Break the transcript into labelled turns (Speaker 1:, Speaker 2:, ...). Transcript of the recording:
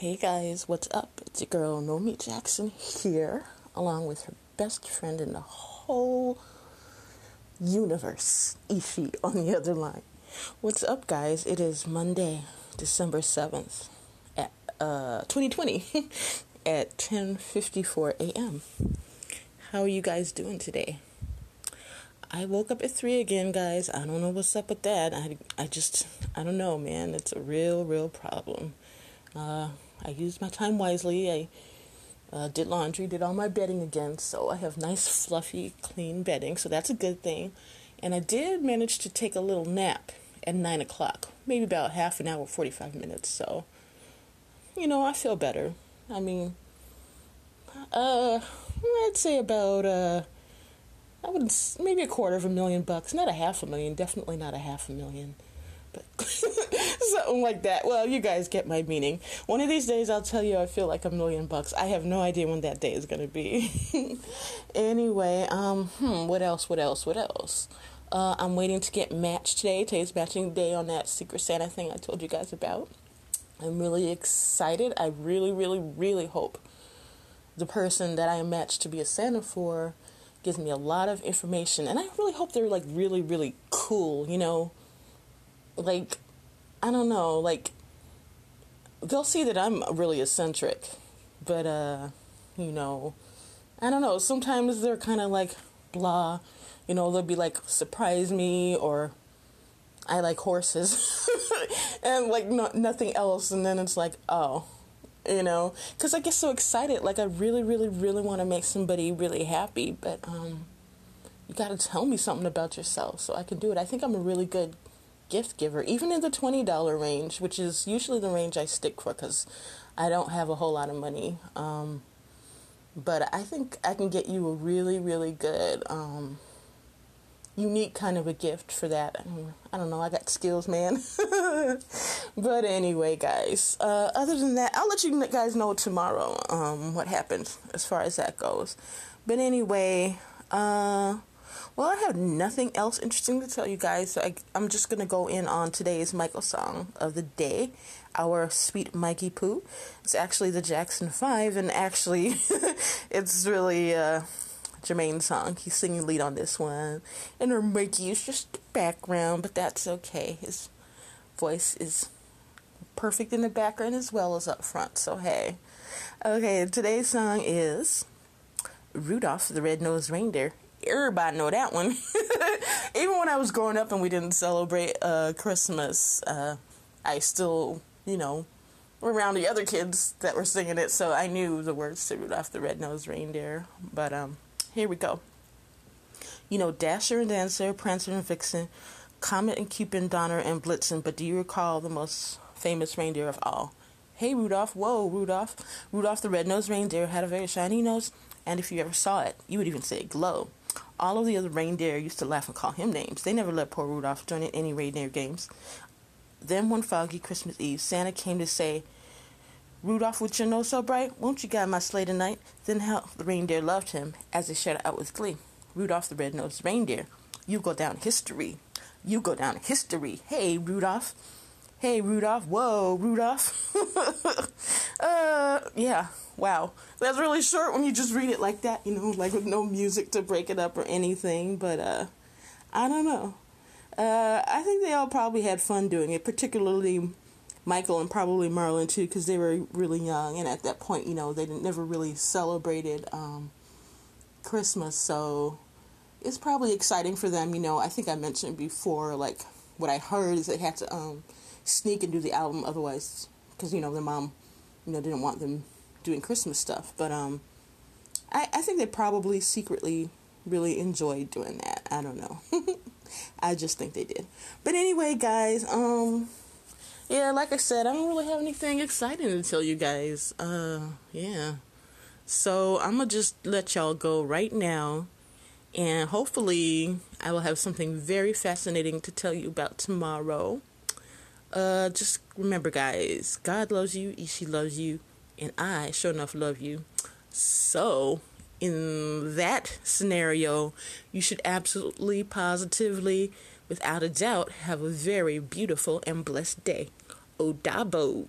Speaker 1: Hey guys, what's up? It's your girl Nomy Jackson here, along with her best friend in the whole universe, Ishi, on the other line. What's up, guys? It is Monday, December seventh, at uh, 2020, at 10:54 a.m. How are you guys doing today? I woke up at three again, guys. I don't know what's up with that. I, I just, I don't know, man. It's a real, real problem. Uh, I used my time wisely. I uh, did laundry, did all my bedding again, so I have nice, fluffy, clean bedding, so that's a good thing. And I did manage to take a little nap at 9 o'clock, maybe about half an hour, 45 minutes, so, you know, I feel better. I mean, uh, I'd say about, uh, I would maybe a quarter of a million bucks, not a half a million, definitely not a half a million, but something like that. Well, you guys get my meaning. One of these days, I'll tell you I feel like a million bucks. I have no idea when that day is going to be. anyway, um, hmm, what else? What else? What else? Uh, I'm waiting to get matched today. Today's matching day on that Secret Santa thing I told you guys about. I'm really excited. I really, really, really hope the person that I am matched to be a Santa for gives me a lot of information and i really hope they're like really really cool you know like i don't know like they'll see that i'm really eccentric but uh you know i don't know sometimes they're kind of like blah you know they'll be like surprise me or i like horses and like no, nothing else and then it's like oh you know because i get so excited like i really really really want to make somebody really happy but um you got to tell me something about yourself so i can do it. I think i'm a really good gift giver even in the $20 range which is usually the range i stick for because i don't have a whole lot of money um but i think i can get you a really really good um unique kind of a gift for that. I don't know. I got skills, man. but anyway, guys. Uh, other than that, I'll let you guys know tomorrow um, what happens as far as that goes. But anyway, uh, well, I have nothing else interesting to tell you guys. So I, I'm just gonna go in on today's Michael song of the day. Our sweet Mikey Poo. It's actually the Jackson Five, and actually, it's really. Uh, Jermaine's song. He's singing lead on this one. And her Mikey is just the background, but that's okay. His voice is perfect in the background as well as up front. So hey. Okay, today's song is Rudolph the Red-Nosed Reindeer. Everybody know that one. Even when I was growing up and we didn't celebrate uh, Christmas, uh, I still, you know, were around the other kids that were singing it, so I knew the words to Rudolph the Red-Nosed Reindeer. But um, here we go. You know, Dasher and Dancer, Prancer and Vixen, Comet and Cupid, Donner and Blitzen, but do you recall the most famous reindeer of all? Hey Rudolph, whoa Rudolph. Rudolph the red-nosed reindeer had a very shiny nose, and if you ever saw it, you would even say glow. All of the other reindeer used to laugh and call him names. They never let poor Rudolph join in any reindeer games. Then one foggy Christmas Eve, Santa came to say, Rudolph, with your nose so bright, won't you guide my sleigh tonight? Then how the reindeer loved him as they shouted out with glee. Rudolph the red-nosed reindeer, you go down history. You go down history. Hey, Rudolph. Hey, Rudolph. Whoa, Rudolph. uh, yeah. Wow. That's really short when you just read it like that, you know, like with no music to break it up or anything. But, uh, I don't know. Uh, I think they all probably had fun doing it, particularly Michael and probably Marlon too, because they were really young, and at that point, you know, they never really celebrated um, Christmas, so it's probably exciting for them. You know, I think I mentioned before, like what I heard is they had to um, sneak and do the album, otherwise, because you know their mom, you know, didn't want them doing Christmas stuff. But um, I I think they probably secretly really enjoyed doing that. I don't know. I just think they did. But anyway, guys, um yeah, like I said, I don't really have anything exciting to tell you guys. Uh, yeah. So I'm gonna just let y'all go right now, and hopefully I will have something very fascinating to tell you about tomorrow. Uh, just remember, guys, God loves you, she loves you, and I sure enough love you. So, in that scenario, you should absolutely, positively, without a doubt, have a very beautiful and blessed day. Odabo.